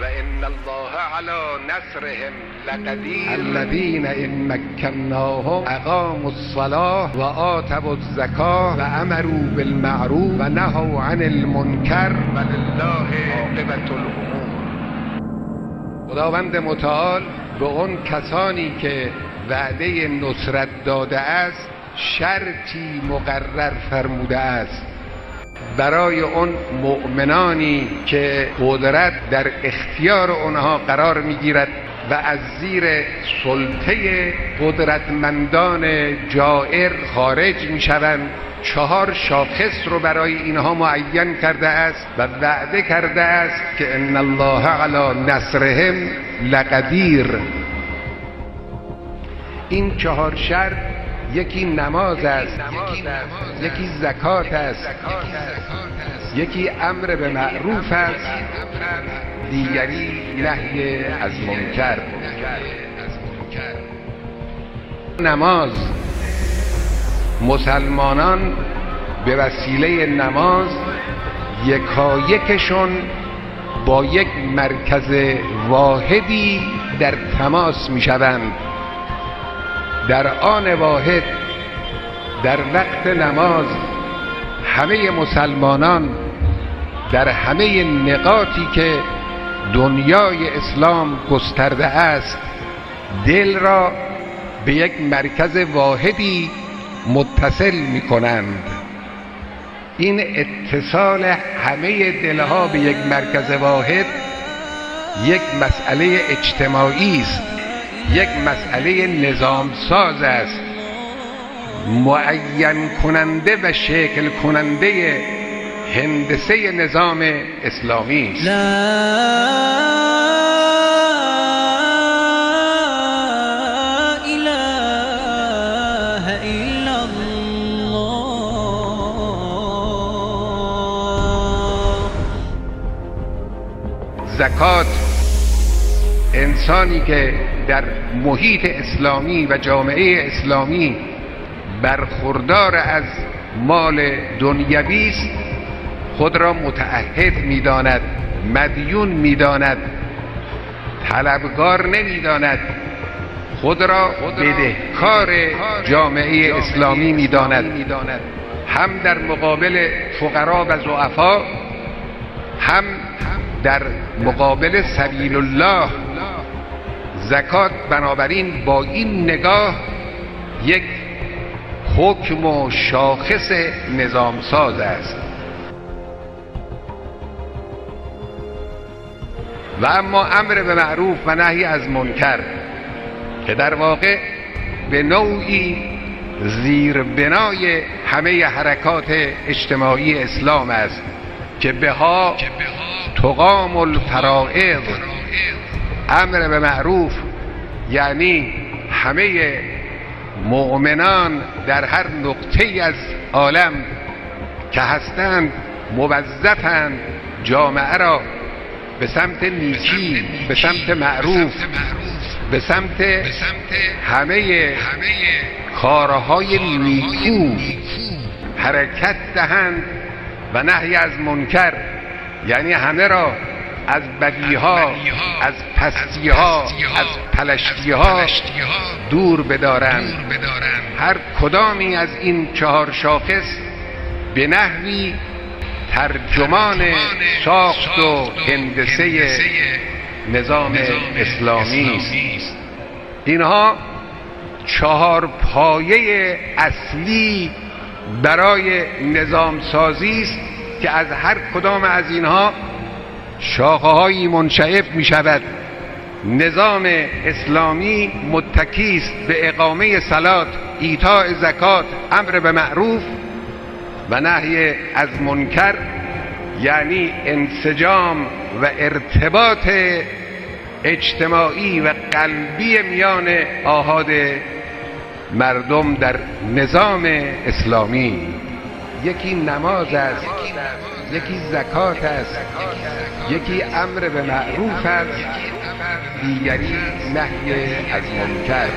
و ان الله علی نصرهم لقدیر الذين ان مكناهم اقاموا الصلاه وآتوا الزكاه وامروا بالمعروف ونهوا عن المنکر ولله عاقبت الامور خداوند متعال به اون کسانی که وعده نصرت داده است شرطی مقرر فرموده است. برای اون مؤمنانی که قدرت در اختیار اونها قرار می‌گیرد و از زیر سلطه قدرتمندان جائر خارج می‌شوند. چهار شاخص رو برای اینها معین کرده است و وعده کرده است که ان الله علی نصرهم لقدیر. این چهار شرط یکی نماز است یکی زکات است. یکی امر به معروف است دیگری نهی از منکر. نماز. مسلمانان به وسیله نماز یکایکشون با یک مرکز واحدی در تماس می شوند در آن واحد در وقت نماز همه مسلمانان در همه نقاطی که دنیای اسلام گسترده است دل را به یک مرکز واحدی متصل می کنند این اتصال همه دلها به یک مرکز واحد یک مسئله اجتماعی است. یک مسئله نظام ساز است. معین کننده و شکل کننده هندسه نظام اسلامی است. زکات انسانی که در محیط اسلامی و جامعه اسلامی برخوردار از مال دنیوی است خود را متعهد می‌داند مدیون می‌داند طلبگار نمی‌داند خود را بدهکار جامعه اسلامی می‌داند. هم در مقابل فقرا و ضعفا هم در مقابل سبیل الله زکات بنابراین با این نگاه یک حکم و شاخص نظام ساز است. و اما امر به معروف و نهی از منکر که در واقع به نوعی زیر بنای همه حرکات اجتماعی اسلام است. که بها تقام الفرائض امر به معروف یعنی همه مؤمنان در هر نقطه از عالم که هستند موظفند جامعه را به سمت نیکی به سمت معروف به سمت همه کارهای نیکو حرکت دهند. و نهی از منکر یعنی همه را از بدیها از پستیها از پلشتیها دور بدارند. هر کدامی از این چهار شاخص به نحوی ترجمان ساخت و هندسه نظام اسلامی است. اینها چهار پایه اصلی برای نظام سازی است که از هر کدام از اینها شاخه هایی منشعب می شود نظام اسلامی متکی است به اقامه سلات ایتاء زکات امر به معروف و نهی از منکر یعنی انسجام و ارتباط اجتماعی و قلبی میان آهاد مردم در نظام اسلامی. یکی نماز است یکی زکات است یکی امر به معروف است دیگری نهی از منکر.